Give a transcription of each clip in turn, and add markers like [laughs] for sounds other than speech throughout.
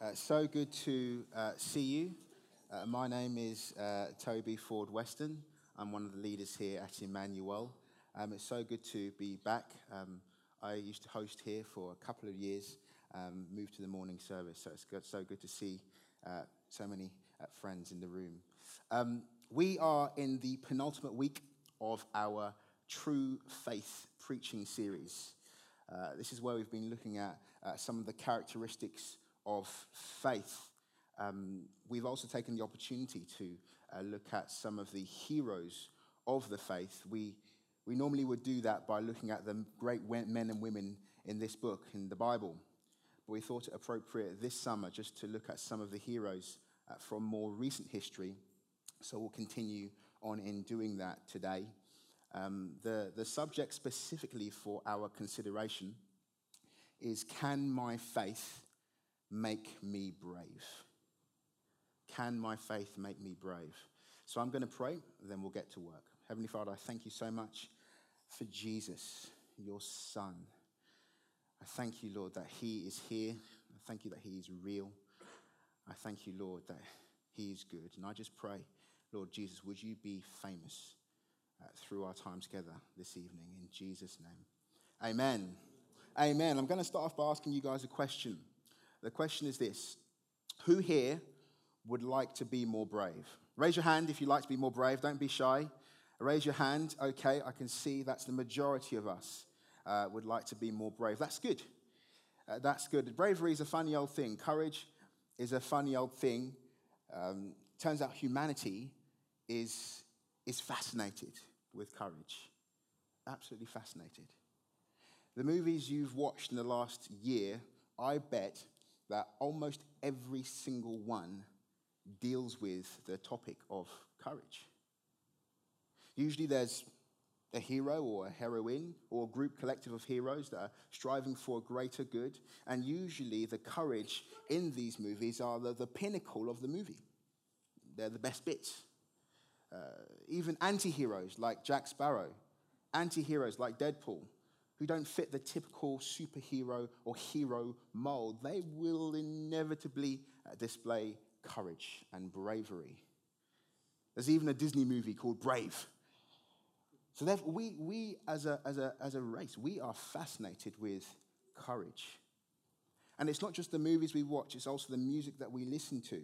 Uh, so good to uh, see you. Uh, my name is uh, Toby Ford Weston. I'm one of the leaders here at Emmanuel. Um, it's so good to be back. Um, I used to host here for a couple of years, um, moved to the morning service, so it's good, so good to see uh, so many friends in the room. Um, we are in the penultimate week of our True Faith preaching series. This is where we've been looking at some of the characteristics of faith. Um, we've also taken the opportunity to uh, look at some of the heroes of the faith. We, we normally would do that by looking at the great men and women in this book, in the Bible. But we thought it appropriate this summer just to look at some of the heroes uh, from more recent history. So we'll continue on in doing that today. Um, the, the subject specifically for our consideration is Can my faith make me brave? Can my faith make me brave? So I'm going to pray, then we'll get to work. Heavenly Father, I thank you so much for Jesus, your Son. I thank you, Lord, that He is here. I thank you that He is real. I thank you, Lord, that He is good. And I just pray, Lord Jesus, would you be famous uh, through our time together this evening? In Jesus' name. Amen. Amen. I'm going to start off by asking you guys a question. The question is this Who here would like to be more brave? Raise your hand if you'd like to be more brave. Don't be shy. Raise your hand. Okay, I can see that's the majority of us uh, would like to be more brave. That's good. Uh, that's good. Bravery is a funny old thing. Courage is a funny old thing. Um, turns out humanity is, is fascinated with courage. Absolutely fascinated. The movies you've watched in the last year, I bet that almost every single one deals with the topic of courage. Usually there's a hero or a heroine or a group collective of heroes that are striving for a greater good. And usually the courage in these movies are the, the pinnacle of the movie. They're the best bits. Uh, even anti heroes like Jack Sparrow, anti heroes like Deadpool, who don't fit the typical superhero or hero mold, they will inevitably uh, display courage and bravery. There's even a Disney movie called Brave. So we, we as, a, as, a, as a race, we are fascinated with courage. And it's not just the movies we watch, it's also the music that we listen to.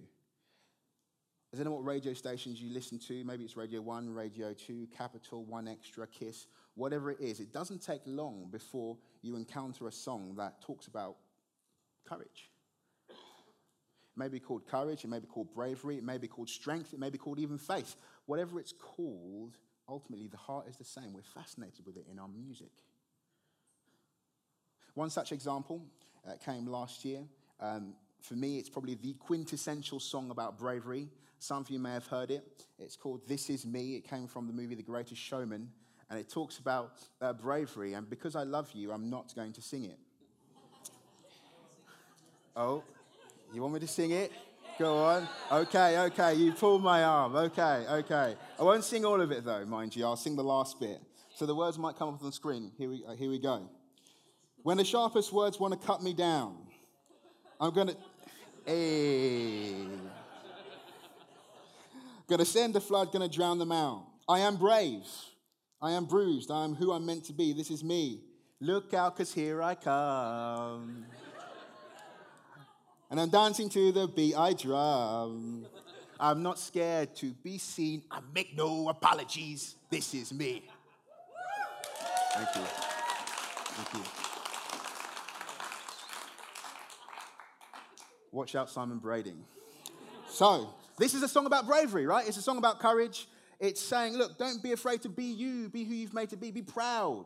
I don't know what radio stations you listen to. Maybe it's Radio 1, Radio 2, Capital, One Extra, Kiss, whatever it is. It doesn't take long before you encounter a song that talks about courage. It may be called courage, it may be called bravery, it may be called strength, it may be called even faith. Whatever it's called, ultimately the heart is the same. We're fascinated with it in our music. One such example uh, came last year. Um, for me, it's probably the quintessential song about bravery. Some of you may have heard it. It's called This Is Me. It came from the movie The Greatest Showman, and it talks about uh, bravery. And because I love you, I'm not going to sing it. Oh, you want me to sing it? Go on. Okay, okay, you pulled my arm. Okay, okay. I won't sing all of it though, mind you. I'll sing the last bit. So the words might come up on the screen. Here we, uh, here we go. When the sharpest words want to cut me down, I'm going to. Hey. Gonna send a flood, gonna drown them out. I am brave. I am bruised. I am who I'm meant to be. This is me. Look out, because here I come. and I'm dancing to the beat I drum. I'm not scared to be seen. I make no apologies. This is me. Thank you. Thank you. Watch out, Simon Brading. So, this is a song about bravery, right? It's a song about courage. It's saying, look, don't be afraid to be you, be who you've made to be, be proud.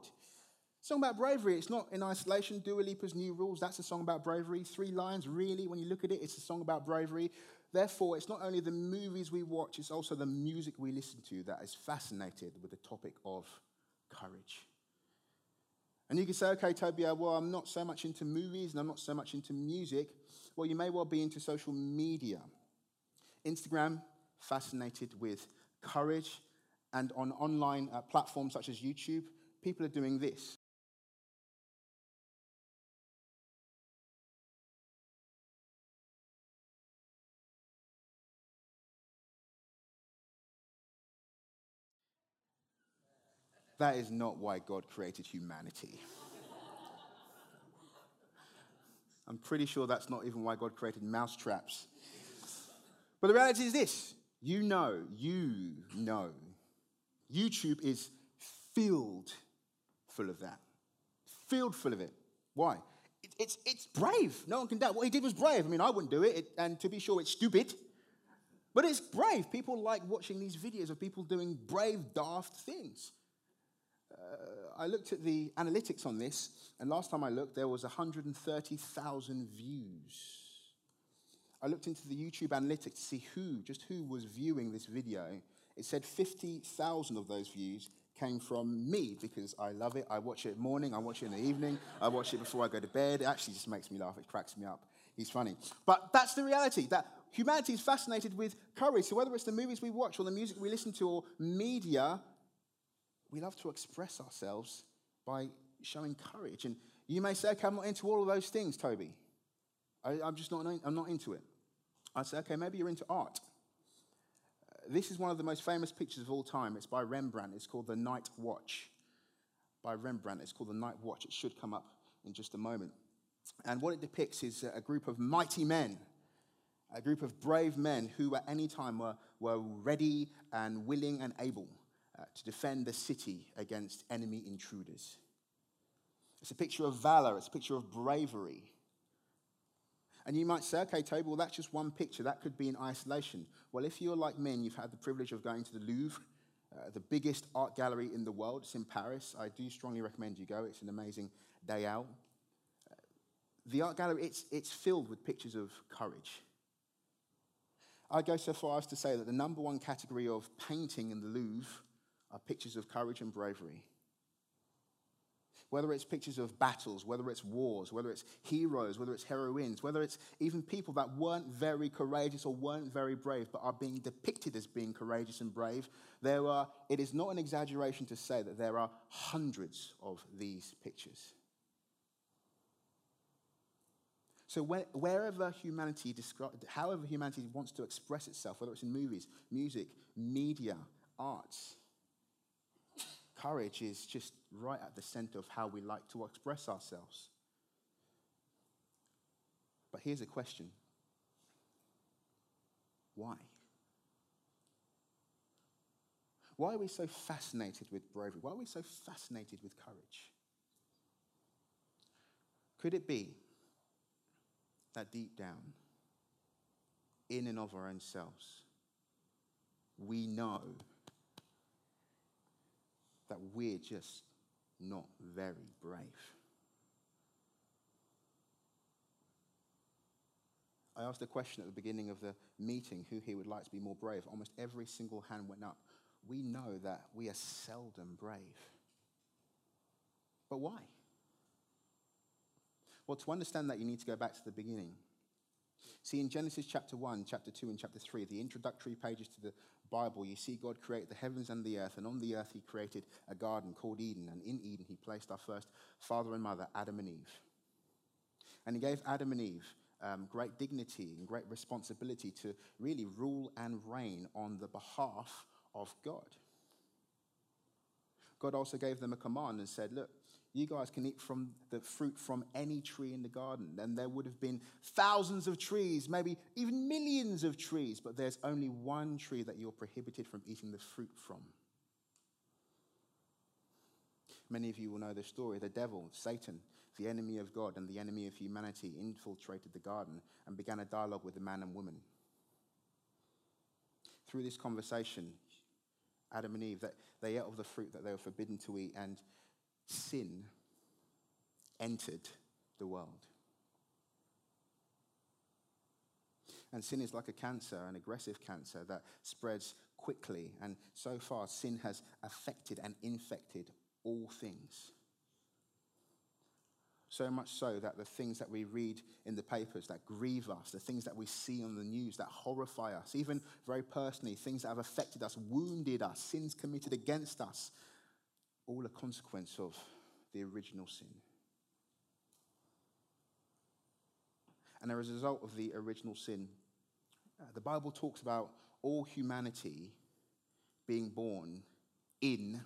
Song about bravery. It's not in isolation. Dua Lipa's New Rules, that's a song about bravery. Three lines, really, when you look at it, it's a song about bravery. Therefore, it's not only the movies we watch, it's also the music we listen to that is fascinated with the topic of courage. And you can say, okay, Toby, uh, well, I'm not so much into movies and I'm not so much into music. Well, you may well be into social media. Instagram, fascinated with Courage, and on online uh, platforms such as YouTube, people are doing this. That is not why God created humanity. I'm pretty sure that's not even why God created mousetraps. But the reality is this you know, you know, YouTube is filled full of that. Filled full of it. Why? It, it's, it's brave. No one can doubt. What he did was brave. I mean, I wouldn't do it, it, and to be sure, it's stupid. But it's brave. People like watching these videos of people doing brave, daft things. Uh, I looked at the analytics on this, and last time I looked, there was 130,000 views. I looked into the YouTube analytics to see who, just who was viewing this video. It said 50,000 of those views came from me because I love it. I watch it morning, I watch it in the evening, I watch it before I go to bed. It actually just makes me laugh, it cracks me up. He's funny. But that's the reality that humanity is fascinated with courage. So whether it's the movies we watch or the music we listen to or media, we love to express ourselves by showing courage. And you may say, okay, I'm not into all of those things, Toby. I, am just not, I'm not into it. I say, okay, maybe you're into art. This is one of the most famous pictures of all time. It's by Rembrandt. It's called The Night Watch. By Rembrandt. It's called The Night Watch. It should come up in just a moment. And what it depicts is a group of mighty men, a group of brave men who at any time were, were ready and willing and able uh, to defend the city against enemy intruders. It's a picture of valor, it's a picture of bravery. And you might say, okay, Toby, well, that's just one picture. That could be in isolation. Well, if you're like me and you've had the privilege of going to the Louvre, uh, the biggest art gallery in the world, it's in Paris. I do strongly recommend you go. It's an amazing day out. Uh, the art gallery, it's, it's filled with pictures of courage. I go so far as to say that the number one category of painting in the Louvre are pictures of courage and bravery. Whether it's pictures of battles, whether it's wars, whether it's heroes, whether it's heroines, whether it's even people that weren't very courageous or weren't very brave but are being depicted as being courageous and brave, there are, it is not an exaggeration to say that there are hundreds of these pictures. So wherever humanity, however humanity wants to express itself, whether it's in movies, music, media, arts, Courage is just right at the center of how we like to express ourselves. But here's a question why? Why are we so fascinated with bravery? Why are we so fascinated with courage? Could it be that deep down, in and of our own selves, we know that we're just not very brave. I asked a question at the beginning of the meeting who here would like to be more brave. Almost every single hand went up. We know that we are seldom brave. But why? Well, to understand that, you need to go back to the beginning. See, in Genesis chapter 1, chapter 2, and chapter 3, the introductory pages to the Bible, you see God create the heavens and the earth, and on the earth he created a garden called Eden, and in Eden he placed our first father and mother, Adam and Eve. And he gave Adam and Eve um, great dignity and great responsibility to really rule and reign on the behalf of God. God also gave them a command and said, Look, you guys can eat from the fruit from any tree in the garden. And there would have been thousands of trees, maybe even millions of trees, but there's only one tree that you're prohibited from eating the fruit from. Many of you will know the story. The devil, Satan, the enemy of God and the enemy of humanity, infiltrated the garden and began a dialogue with the man and woman. Through this conversation, Adam and Eve, that they ate of the fruit that they were forbidden to eat, and sin entered the world. And sin is like a cancer, an aggressive cancer that spreads quickly. And so far, sin has affected and infected all things. So much so that the things that we read in the papers that grieve us, the things that we see on the news that horrify us, even very personally, things that have affected us, wounded us, sins committed against us, all a consequence of the original sin. And as a result of the original sin, uh, the Bible talks about all humanity being born in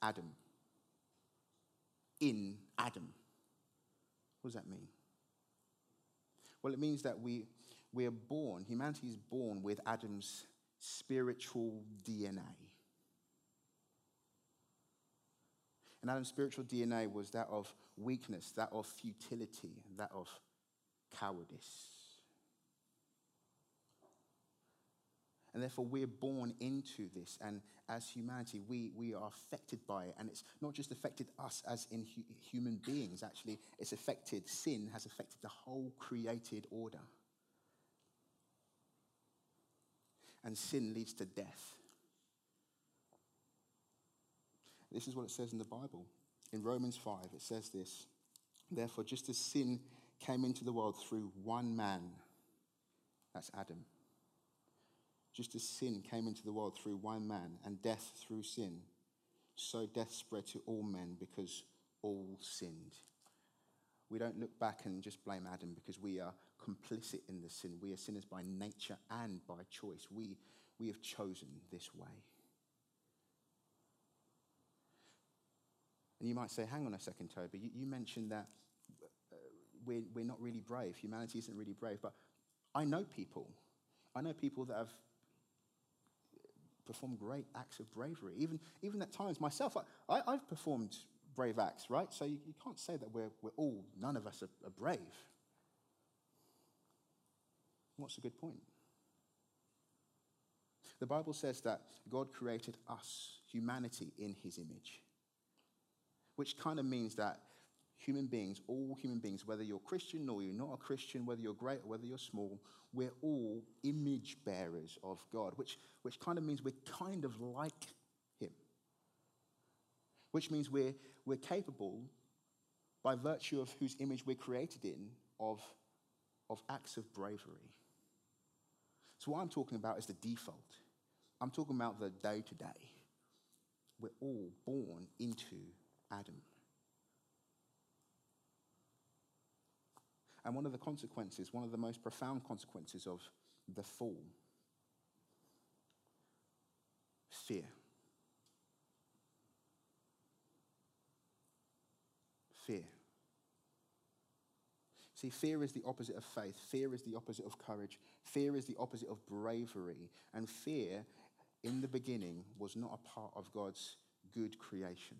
Adam. In Adam. What does that mean? Well, it means that we, we are born, humanity is born with Adam's spiritual DNA. And Adam's spiritual DNA was that of weakness, that of futility, that of cowardice. And therefore, we're born into this. And as humanity, we, we are affected by it. And it's not just affected us as in hu- human beings, actually, it's affected, sin has affected the whole created order. And sin leads to death. This is what it says in the Bible. In Romans 5, it says this Therefore, just as sin came into the world through one man, that's Adam just as sin came into the world through one man and death through sin, so death spread to all men because all sinned. We don't look back and just blame Adam because we are complicit in the sin. We are sinners by nature and by choice. We, we have chosen this way. And you might say, hang on a second, Toby, you, you mentioned that uh, we're, we're not really brave. Humanity isn't really brave. But I know people. I know people that have performed great acts of bravery. Even, even at times myself, I, I, have performed brave acts, right? So you, you, can't say that we're, we're all, none of us are, are brave. What's a good point? The Bible says that God created us, humanity, in his image, which kind of means that human beings, all human beings, whether you're Christian or you're not a Christian, whether you're great or whether you're small, we're all image bearers of God, which, which kind of means we're kind of like Him. Which means we're, we're capable, by virtue of whose image we're created in, of, of acts of bravery. So, what I'm talking about is the default. I'm talking about the day to day. We're all born into Adam. And one of the consequences, one of the most profound consequences of the fall, fear. Fear. See, fear is the opposite of faith. Fear is the opposite of courage. Fear is the opposite of bravery. And fear, in the beginning, was not a part of God's good creation.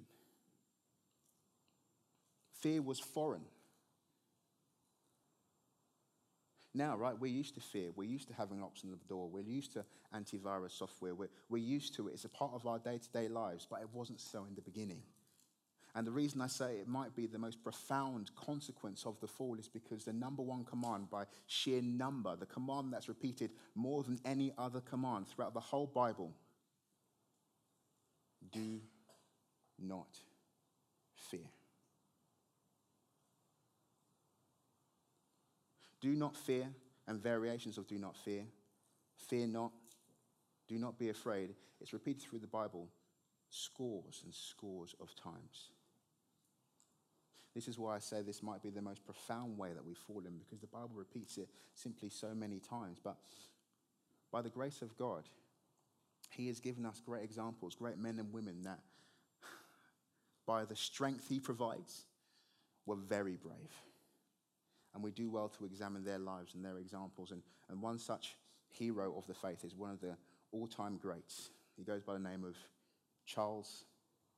Fear was foreign. Now, right, we're used to fear. We're used to having locks on the door. We're used to antivirus software. We're, we're used to it. It's a part of our day to day lives, but it wasn't so in the beginning. And the reason I say it might be the most profound consequence of the fall is because the number one command by sheer number, the command that's repeated more than any other command throughout the whole Bible do not fear. Do not fear, and variations of do not fear. Fear not. Do not be afraid. It's repeated through the Bible scores and scores of times. This is why I say this might be the most profound way that we've fallen, because the Bible repeats it simply so many times. But by the grace of God, He has given us great examples, great men and women that, [sighs] by the strength He provides, were very brave and we do well to examine their lives and their examples. And, and one such hero of the faith is one of the all time greats. He goes by the name of Charles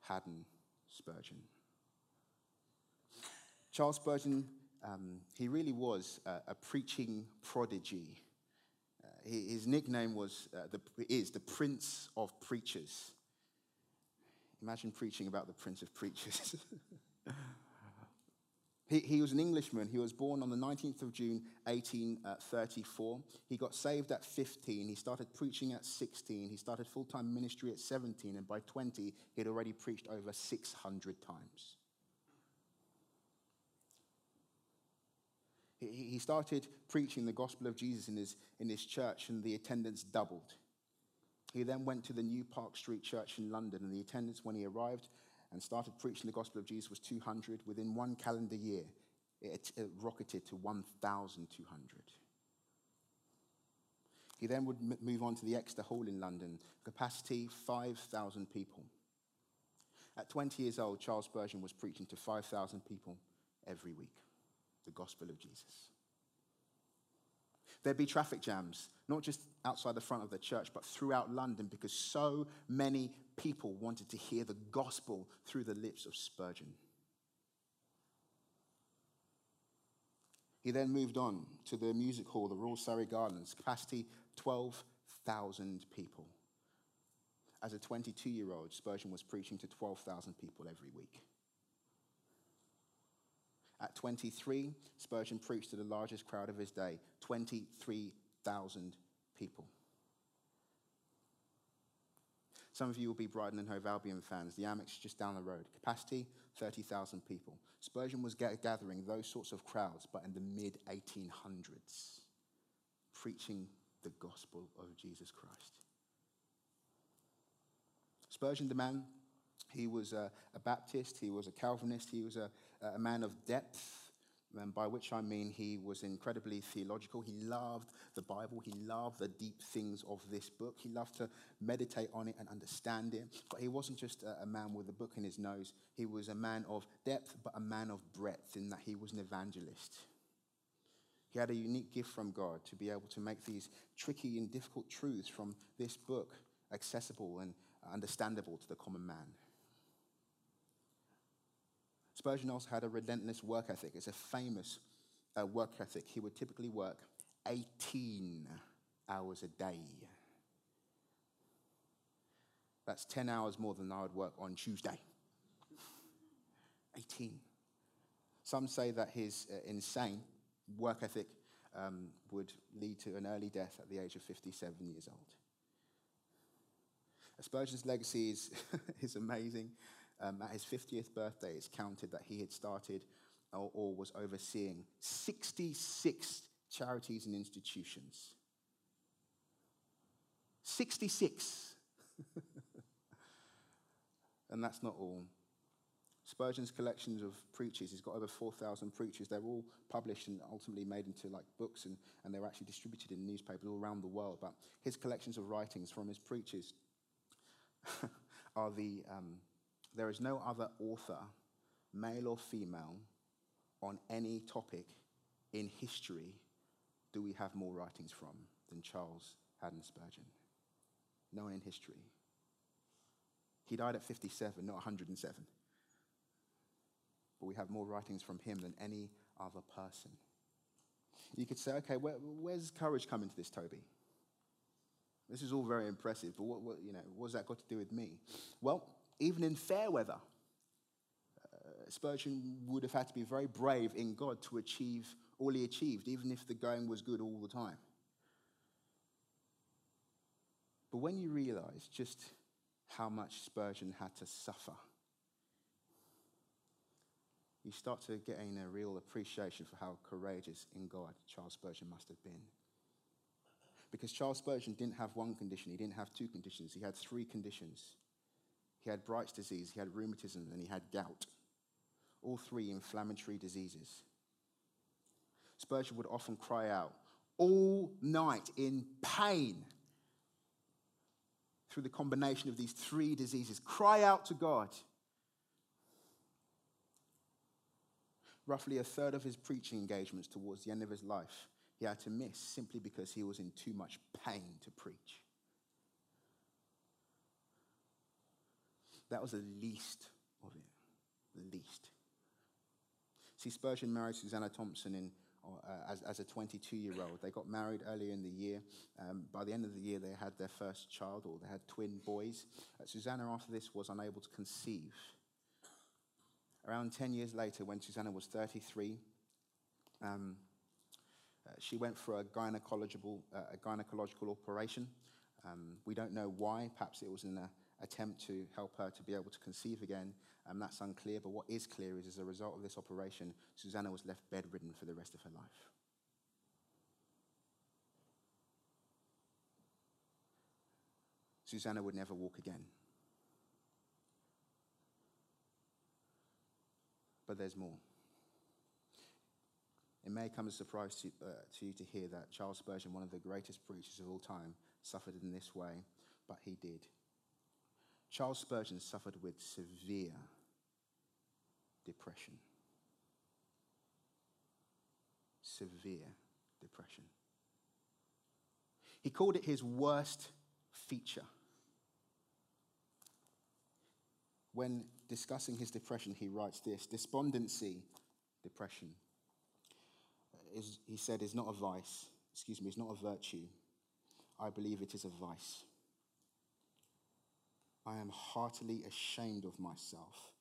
Haddon Spurgeon. Charles Spurgeon, um, he really was a, a preaching prodigy. Uh, his nickname was, uh, the, is the Prince of Preachers. Imagine preaching about the Prince of Preachers. [laughs] He, he, was an Englishman. He was born on the 19th of June, 1834. Uh, he got saved at 15. He started preaching at 16. He started full time ministry at 17. And by 20, he had already preached over 600 times. He, he started preaching the gospel of Jesus in his, in his church, and the attendance doubled. He then went to the New Park Street Church in London, and the attendance when he arrived and started preaching the gospel of Jesus was 200. Within one calendar year, it, it rocketed to 1,200. He then would m- move on to the Exeter Hall in London, capacity 5,000 people. At 20 years old, Charles Spurgeon was preaching to 5,000 people every week the gospel of Jesus. There'd be traffic jams, not just outside the front of the church, but throughout London because so many people wanted to hear the gospel through the lips of Spurgeon. He then moved on to the music hall, the Royal Surrey Gardens, capacity 12,000 people. As a 22 year old, Spurgeon was preaching to 12,000 people every week. At 23, Spurgeon preached to the largest crowd of his day 23,000 people. Some of you will be Brighton and Hove Albion fans. The Amex just down the road. Capacity 30,000 people. Spurgeon was gathering those sorts of crowds, but in the mid 1800s, preaching the gospel of Jesus Christ. Spurgeon, the man, he was a, a Baptist, he was a Calvinist, he was a, a man of depth, and by which I mean he was incredibly theological. He loved the Bible, he loved the deep things of this book, he loved to meditate on it and understand it. But he wasn't just a, man with a book in his nose, he was a man of depth, but a man of breadth, in that he was an evangelist. He had a unique gift from God to be able to make these tricky and difficult truths from this book accessible and understandable to the common man. Spurgeon also had a relentless work ethic. It's a famous uh, work ethic. He would typically work 18 hours a day. That's 10 hours more than I would work on Tuesday. 18. Some say that his uh, insane work ethic um, would lead to an early death at the age of 57 years old. Spurgeon's legacy is, [laughs] is amazing. Um, at his 50th birthday, it's counted that he had started or, or was overseeing 66 charities and institutions. 66. [laughs] and that's not all. Spurgeon's collections of preachers, he's got over 4,000 preachers. They're all published and ultimately made into like books and, and they're actually distributed in newspapers all around the world. But his collections of writings from his preachers [laughs] are the, um, there is no other author, male or female, on any topic in history do we have more writings from than Charles Haddon Spurgeon. No one in history. He died at 57, not 107. But we have more writings from him than any other person. You could say, okay, where, where's courage come into this, Toby? This is all very impressive, but what, what, you know, what's that got to do with me? Well, even in fair weather, uh, Spurgeon would have had to be very brave in God to achieve all he achieved, even if the going was good all the time. But when you realize just how much Spurgeon had to suffer, you start to gain a real appreciation for how courageous in God Charles Spurgeon must have been. Because Charles Spurgeon didn't have one condition, he didn't have two conditions, he had three conditions. He had Bright's disease, he had rheumatism, and he had gout. All three inflammatory diseases. Spurgeon would often cry out all night in pain through the combination of these three diseases. Cry out to God. Roughly a third of his preaching engagements towards the end of his life he had to miss simply because he was in too much pain to preach. That was the least of it. The least. See, Spurgeon married Susannah Thompson in, uh, as, as, a 22 year old. They got married earlier in the year. Um, by the end of the year, they had their first child, or they had twin boys. Uh, Susannah, after this, was unable to conceive. Around 10 years later, when Susannah was 33, um, uh, she went for a gynecological, uh, a gynecological operation. Um, we don't know why. Perhaps it was in uh, attempt to help her to be able to conceive again. Um, that's unclear. But what is clear is, as a result of this operation, Susannah was left bedridden for the rest of her life. Susannah would never walk again. But there's more. It may come as a surprise to, uh, to you to hear that Charles Spurgeon, one of the greatest preachers of all time, suffered in this way, but he did. Charles Spurgeon suffered with severe depression. Severe depression. He called it his worst feature. When discussing his depression, he writes this despondency, depression, is, he said, is not a vice. Excuse me, it's not a virtue. I believe it is a vice. I am heartily ashamed of myself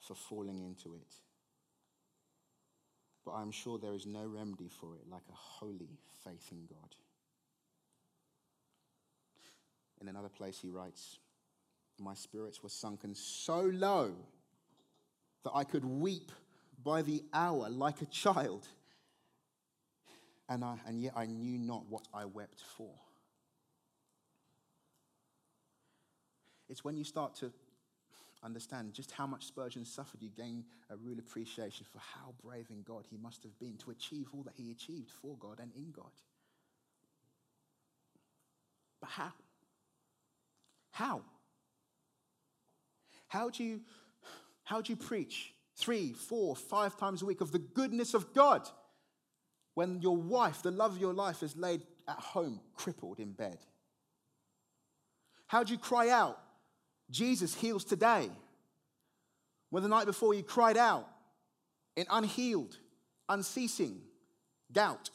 for falling into it. But I am sure there is no remedy for it like a holy faith in God. In another place, he writes, My spirits were sunken so low that I could weep by the hour like a child, and, I, and yet I knew not what I wept for. It's when you start to understand just how much Spurgeon suffered, you gain a real appreciation for how brave in God he must have been to achieve all that he achieved for God and in God. But how? How? How do you, how do you preach three, four, five times a week of the goodness of God when your wife, the love of your life, is laid at home crippled in bed? How do you cry out, Jesus heals today, when the night before you cried out in unhealed, unceasing doubt?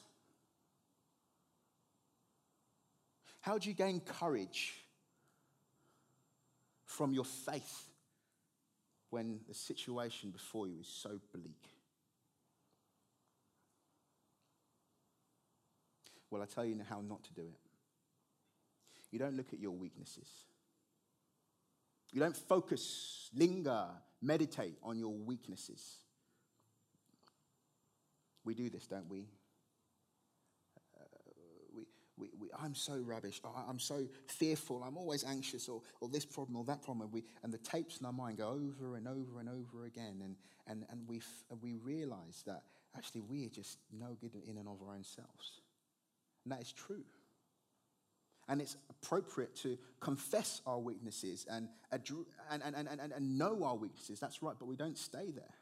How do you gain courage from your faith when the situation before you is so bleak? Well, I tell you how not to do it. You don't look at your weaknesses. You don't focus, linger, meditate on your weaknesses. We do this, don't we? Uh, we, we, I'm so rubbish. Oh, I'm so fearful. I'm always anxious, or, or this problem or that problem. And, we, and the tapes in our mind go over and over and over again. And, and, and we, we realize that actually we are just no good in and of our own selves. And that is true. And it's appropriate to confess our weaknesses and, and, and, and, and, know our weaknesses. That's right, but we don't stay there.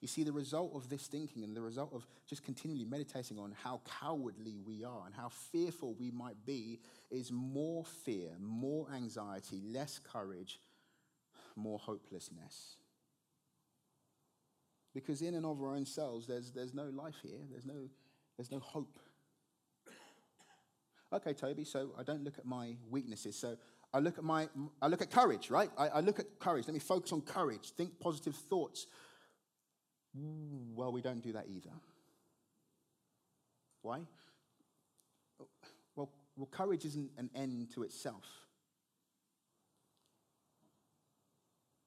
You see, the result of this thinking and the result of just continually meditating on how cowardly we are and how fearful we might be is more fear, more anxiety, less courage, more hopelessness. Because in and of our own selves, there's, there's no life here, there's no, there's no hope. Okay, Toby, so I don't look at my weaknesses. So I look at my I look at courage, right? I, I look at courage. Let me focus on courage. Think positive thoughts. Well, we don't do that either. Why? Well, well, courage isn't an end to itself.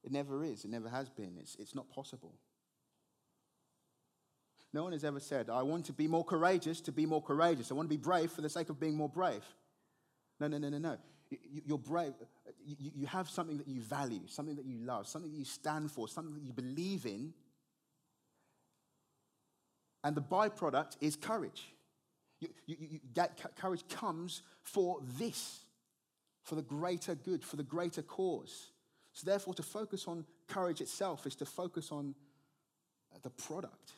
It never is. It never has been. It's, it's not possible. No one has ever said, I want to be more courageous to be more courageous. I want to be brave for the sake of being more brave. No, no, no, no, no. You're brave. You have something that you value, something that you love, something that you stand for, something that you believe in and the byproduct is courage. That courage comes for this, for the greater good, for the greater cause. So, therefore, to focus on courage itself is to focus on the product.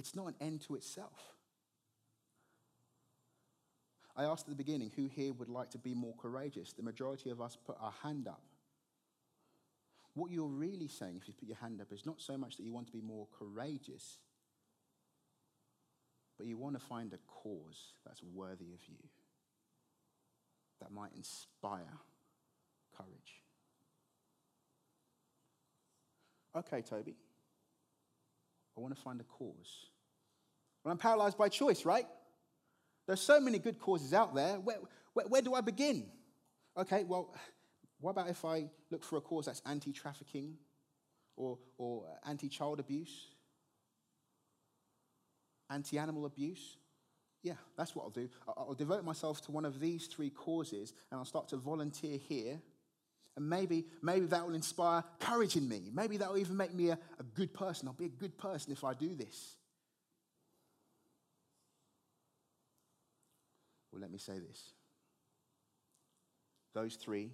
It's not an end to itself. I asked at the beginning who here would like to be more courageous. The majority of us put our hand up. What you're really saying, if you put your hand up, is not so much that you want to be more courageous, but you want to find a cause that's worthy of you, that might inspire courage. Okay, Toby, I want to find a cause. Well, I'm paralyzed by choice, right? There's so many good causes out there. Where, where, where do I begin? Okay, well, what about if I look for a cause that's anti trafficking or, or anti child abuse? anti animal abuse? Yeah, that's what I'll do. I'll devote myself to one of these three causes and I'll start to volunteer here. And maybe, maybe that will inspire courage in me. Maybe that will even make me a, a good person. I'll be a good person if I do this. Well, let me say this those three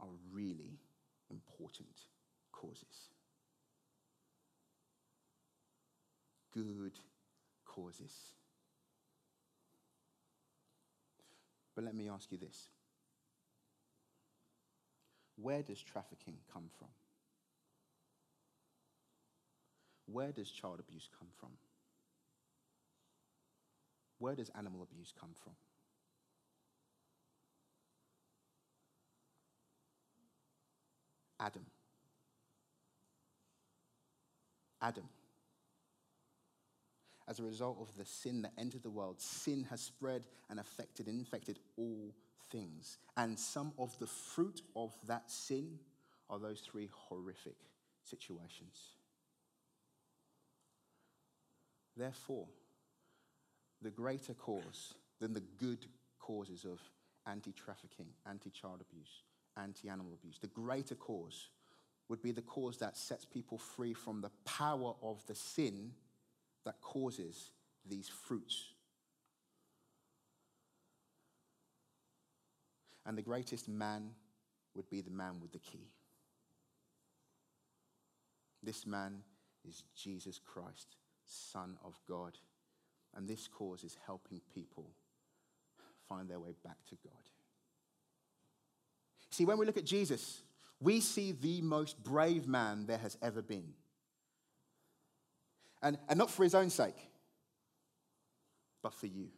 are really important causes. Good causes. But let me ask you this where does trafficking come from? Where does child abuse come from? Where does animal abuse come from? Adam. Adam. As a result of the sin that entered the world, sin has spread and affected and infected all things. And some of the fruit of that sin are those three horrific situations. Therefore, the greater cause than the good causes of anti trafficking, anti child abuse, anti animal abuse, the greater cause would be the cause that sets people free from the power of the sin that causes these fruits. And the greatest man would be the man with the key. This man is Jesus Christ, Son of God. And this cause is helping people find their way back to God. See, when we look at Jesus, we see the most brave man there has ever been. And, and not for his own sake, but for you.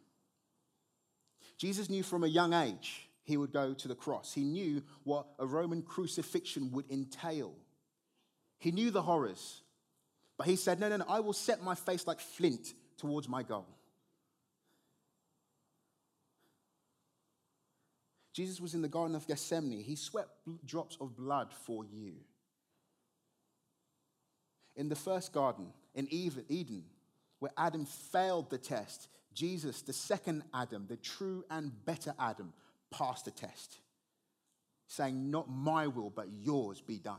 Jesus knew from a young age he would go to the cross. He knew what a Roman crucifixion would entail. He knew the horrors. But he said, No, no, no, I will set my face like flint towards my goal. Jesus was in the Garden of Gethsemane. He sweat drops of blood for you. In the first garden, in Eden, where Adam failed the test, Jesus, the second Adam, the true and better Adam, passed the test, saying, Not my will, but yours be done.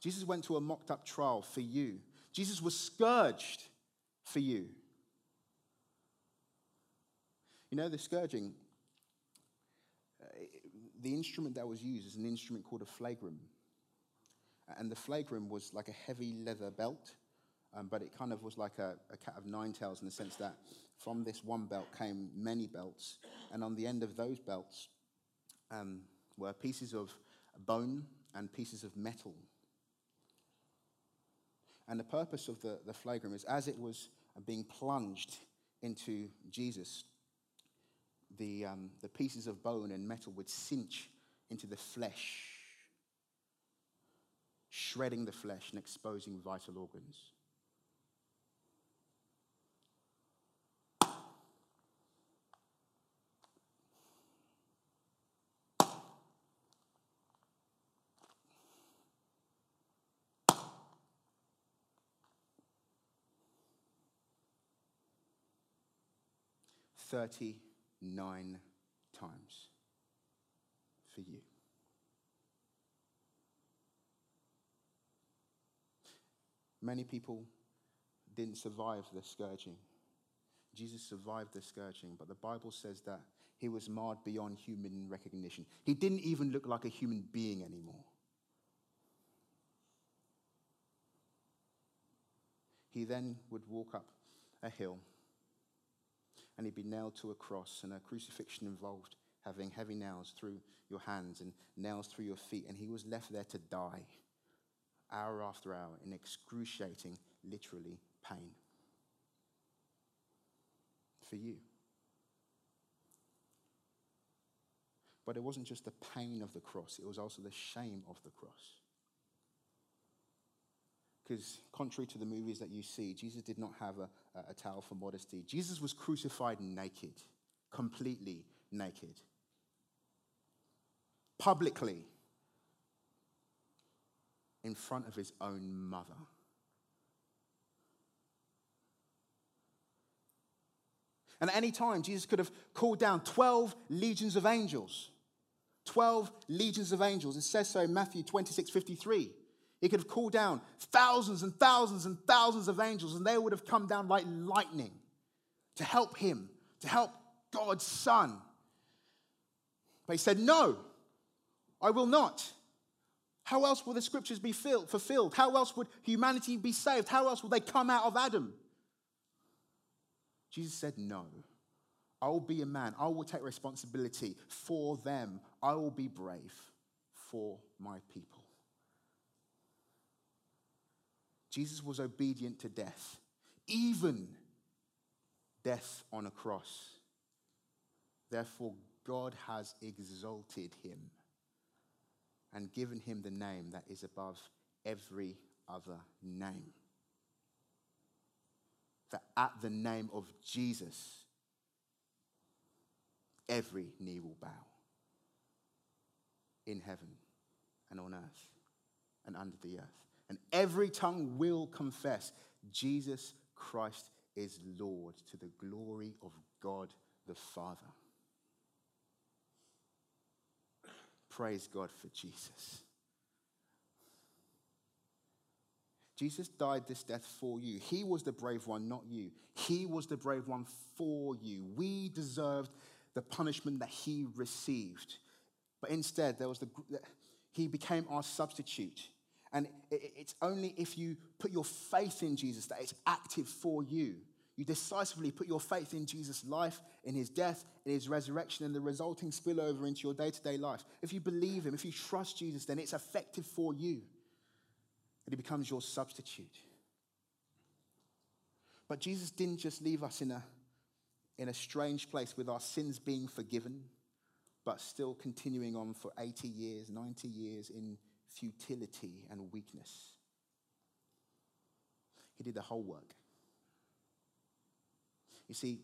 Jesus went to a mocked up trial for you. Jesus was scourged for you. You know, the scourging, uh, the instrument that was used is an instrument called a flagrum. And the flagrum was like a heavy leather belt, um, but it kind of was like a, a cat of nine tails in the sense that from this one belt came many belts. And on the end of those belts um, were pieces of bone and pieces of metal and the purpose of the, the flagrum is as it was being plunged into Jesus, the, um, the pieces of bone and metal would cinch into the flesh, shredding the flesh and exposing vital organs. 39 times for you. Many people didn't survive the scourging. Jesus survived the scourging, but the Bible says that he was marred beyond human recognition. He didn't even look like a human being anymore. He then would walk up a hill and he'd be nailed to a cross, and a crucifixion involved having heavy nails through your hands and nails through your feet, and he was left there to die hour after hour in excruciating, literally, pain. For you. But it wasn't just the pain of the cross, it was also the shame of the cross. Because, contrary to the movies that you see, Jesus did not have a, a towel for modesty. Jesus was crucified naked, completely naked, publicly, in front of his own mother. And at any time, Jesus could have called down 12 legions of angels. 12 legions of angels. It says so in Matthew 26 53. He could have called down thousands and thousands and thousands of angels, and they would have come down like lightning to help him, to help God's Son. But he said, No, I will not. How else will the scriptures be fulfilled? How else would humanity be saved? How else will they come out of Adam? Jesus said, No. I will be a man. I will take responsibility for them. I will be brave for my people. Jesus was obedient to death, even death on a cross. Therefore, God has exalted him and given him the name that is above every other name. That at the name of Jesus, every knee will bow in heaven and on earth and under the earth. And every tongue will confess Jesus Christ is Lord to the glory of God the Father. Praise God for Jesus. Jesus died this death for you. He was the brave one, not you. He was the brave one for you. We deserved the punishment that he received. But instead, there was the, he became our substitute. And it's only if you put your faith in Jesus that it's active for you. You decisively put your faith in Jesus' life, in his death, in his resurrection, and the resulting spillover into your day to day life. If you believe him, if you trust Jesus, then it's effective for you. And he becomes your substitute. But Jesus didn't just leave us in a, in a strange place with our sins being forgiven, but still continuing on for 80 years, 90 years in futility and weakness. He did the whole work. You see,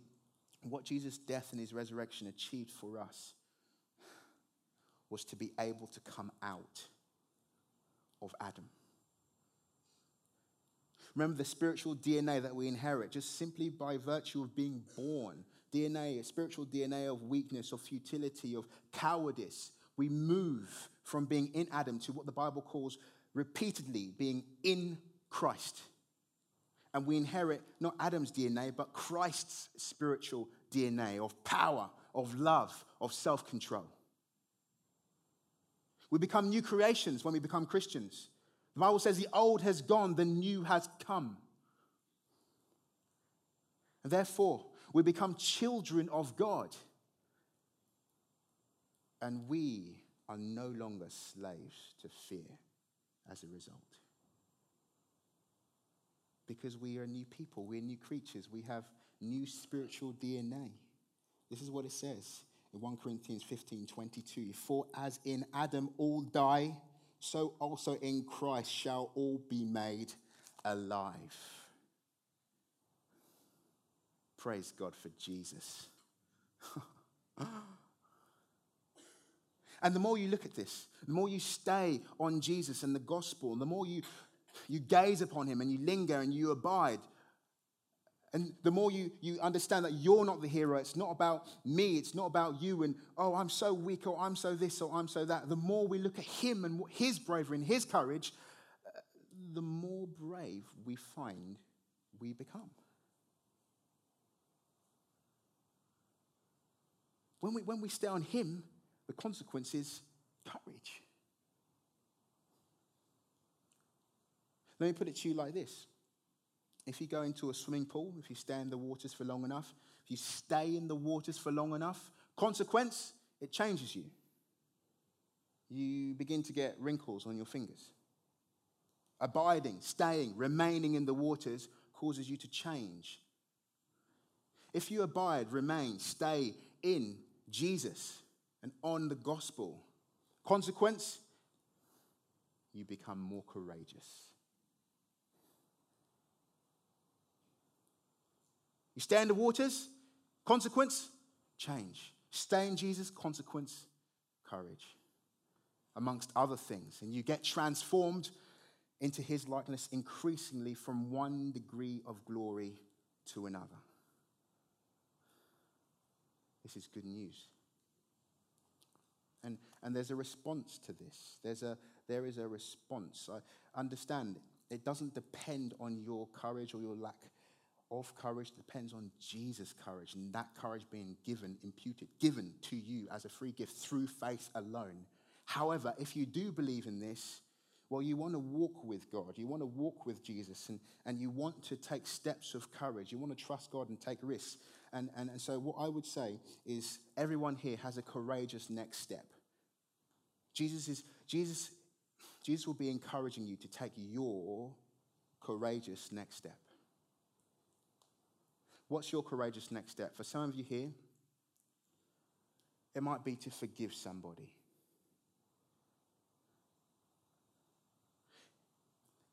what Jesus' death and his resurrection achieved for us was to be able to come out of Adam. Remember the spiritual DNA that we inherit just simply by virtue of being born. DNA, a spiritual DNA of weakness, of futility, of cowardice. We move from being in Adam to what the Bible calls repeatedly being in Christ. And we inherit not Adam's DNA, but Christ's spiritual DNA of power, of love, of self control. We become new creations when we become Christians. The Bible says the old has gone, the new has come. And therefore, we become children of God. And we are no longer slaves to fear as a result because we are new people, we're new creatures, we have new spiritual DNA. This is what it says in 1 Corinthians 15 22. For as in Adam all die, so also in Christ shall all be made alive. Praise God for Jesus. [laughs] and the more you look at this, the more you stay on Jesus and the gospel, and the more you you gaze upon him and you linger and you abide. And the more you, you understand that you're not the hero, it's not about me, it's not about you, and oh, I'm so weak, or I'm so this, or I'm so that. The more we look at him and his bravery and his courage, the more brave we find we become. When we, when we stay on him, the consequence is courage. Let me put it to you like this. If you go into a swimming pool, if you stay in the waters for long enough, if you stay in the waters for long enough, consequence, it changes you. You begin to get wrinkles on your fingers. Abiding, staying, remaining in the waters causes you to change. If you abide, remain, stay in Jesus and on the gospel, consequence, you become more courageous. You stay in the waters, consequence, change. Stay in Jesus, consequence, courage, amongst other things. And you get transformed into his likeness increasingly from one degree of glory to another. This is good news. And, and there's a response to this. There's a, there is a response. I understand it doesn't depend on your courage or your lack of courage depends on Jesus' courage and that courage being given, imputed, given to you as a free gift through faith alone. However, if you do believe in this, well, you want to walk with God, you want to walk with Jesus, and, and you want to take steps of courage, you want to trust God and take risks. And, and, and so, what I would say is everyone here has a courageous next step. Jesus, is, Jesus, Jesus will be encouraging you to take your courageous next step. What's your courageous next step? For some of you here, it might be to forgive somebody.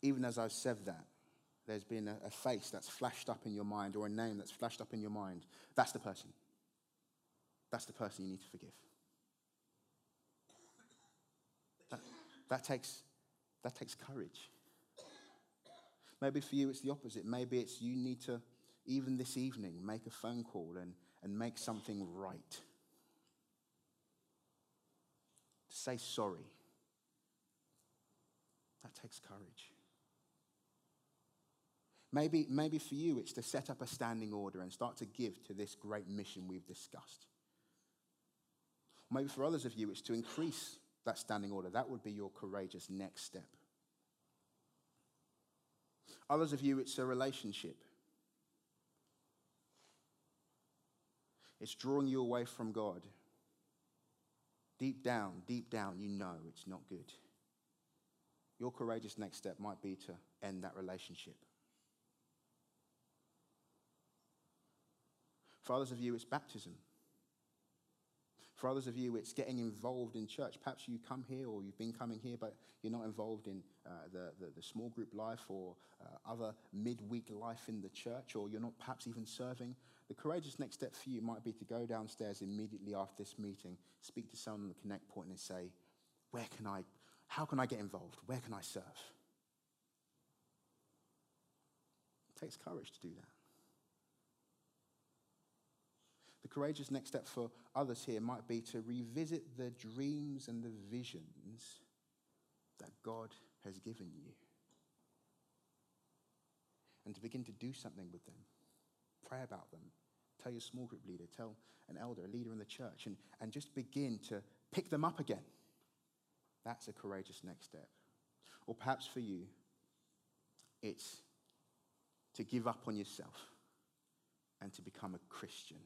Even as I've said that, there's been a, a, face that's flashed up in your mind or a name that's flashed up in your mind. That's the person. That's the person you need to forgive. That, that, takes, that takes courage. Maybe for you it's the opposite. Maybe it's you need to even this evening, make a phone call and, and make something right. To say sorry. That takes courage. Maybe, maybe for you, it's to set up a standing order and start to give to this great mission we've discussed. Maybe for others of you, it's to increase that standing order. That would be your courageous next step. Others of you, it's a relationship. It's drawing you away from God. Deep down, deep down, you know it's not good. Your courageous next step might be to end that relationship. For others of you, it's baptism. For others of you, it's getting involved in church. Perhaps you come here or you've been coming here, but you're not involved in uh, the, the, the, small group life or uh, other midweek life in the church, or you're not perhaps even serving. The courageous next step for you might be to go downstairs immediately after this meeting, speak to someone on the connect point and say, Where can I, how can I get involved? Where can I serve? It takes courage to do that. The courageous next step for others here might be to revisit the dreams and the visions that God has given you and to begin to do something with them Pray about them. Tell your small group leader, tell an elder, a leader in the church, and, and just begin to pick them up again. That's a courageous next step. Or perhaps for you, it's to give up on yourself and to become a Christian.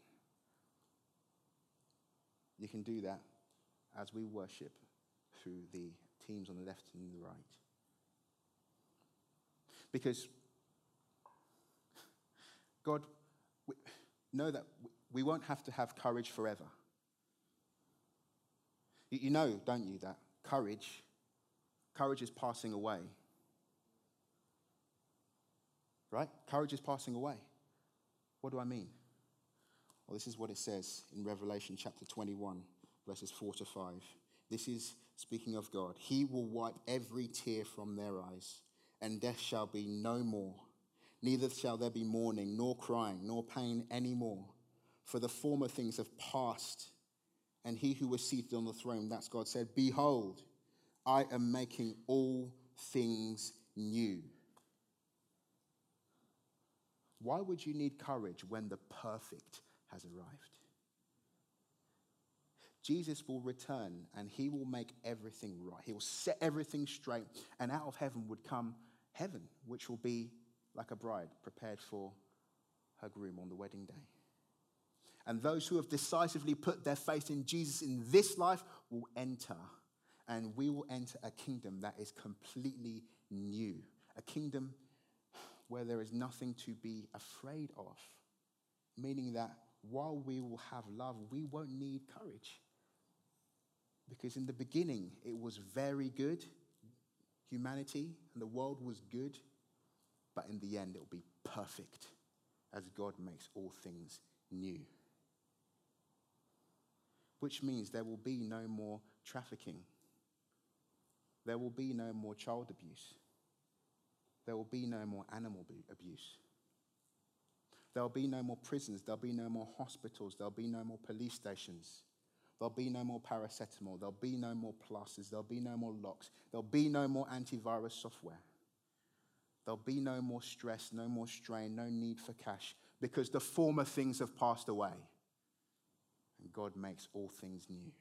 You can do that as we worship through the teams on the left and the right. Because God we know that we won't have to have courage forever. You know, don't you, that courage, courage is passing away. Right? Courage is passing away. What do I mean? Well, this is what it says in Revelation chapter 21, verses 4 to 5. This is speaking of God. He will wipe every tear from their eyes, and death shall be no more. Neither shall there be mourning, nor crying, nor pain any more, for the former things have passed. And he who was seated on the throne, that's God, said, Behold, I am making all things new. Why would you need courage when the perfect has arrived? Jesus will return and he will make everything right. He will set everything straight, and out of heaven would come heaven, which will be like a bride prepared for her groom on the wedding day. And those who have decisively put their faith in Jesus in this life will enter, and we will enter a kingdom that is completely new, a kingdom where there is nothing to be afraid of, meaning that while we will have love, we won't need courage. Because in the beginning, it was very good, humanity and the world was good but in the end, it will be perfect as God makes all things new. Which means there will be no more trafficking, there will be no more child abuse, there will be no more animal abuse. There'll be no more prisons. There'll be no more hospitals. There'll be no more police stations. There'll be no more paracetamol. There'll be no more plasters. There'll be no more locks. There'll be no more antivirus software. There'll be no more stress, no more strain, no need for cash, because the former things have passed away. And God makes all things new.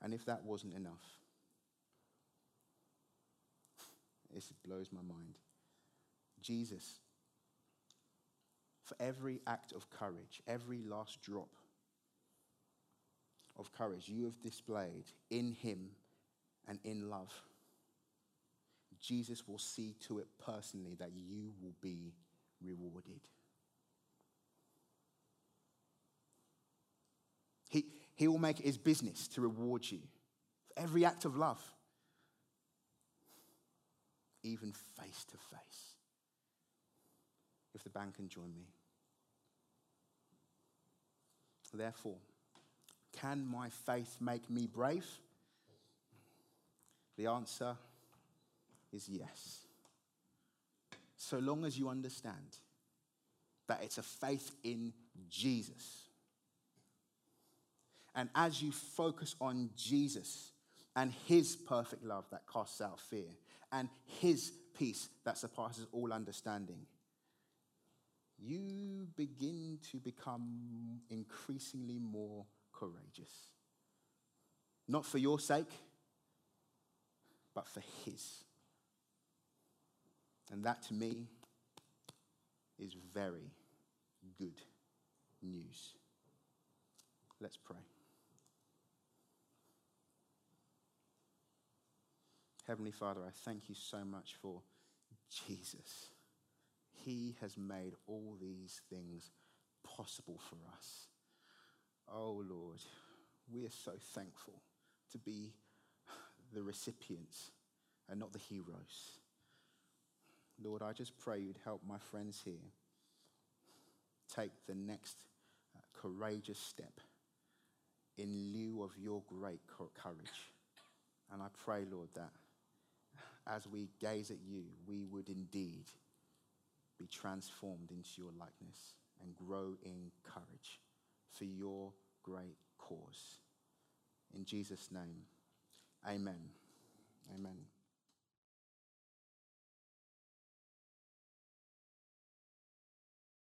And if that wasn't enough, this blows my mind. Jesus, for every act of courage, every last drop of courage you have displayed in Him and in love, Jesus will see to it personally that you will be rewarded. He, he will make it his business to reward you for every act of love, even face to face. If the band can join me. Therefore, can my faith make me brave? The answer is yes. So long as you understand that it's a faith in Jesus. And as you focus on Jesus and his perfect love that casts out fear and his peace that surpasses all understanding, you begin to become increasingly more courageous. Not for your sake, but for His. And that to me is very good news. Let's pray. Heavenly Father, I thank you so much for Jesus. He has made all these things possible for us. Oh Lord, we are so thankful to be the recipients and not the heroes. Lord, I just pray you'd help my friends here take the next uh, courageous step in lieu of your great courage. And I pray, Lord, that as we gaze at you, we would indeed be transformed into your likeness and grow in courage for your great cause. In Jesus' name, amen. Amen.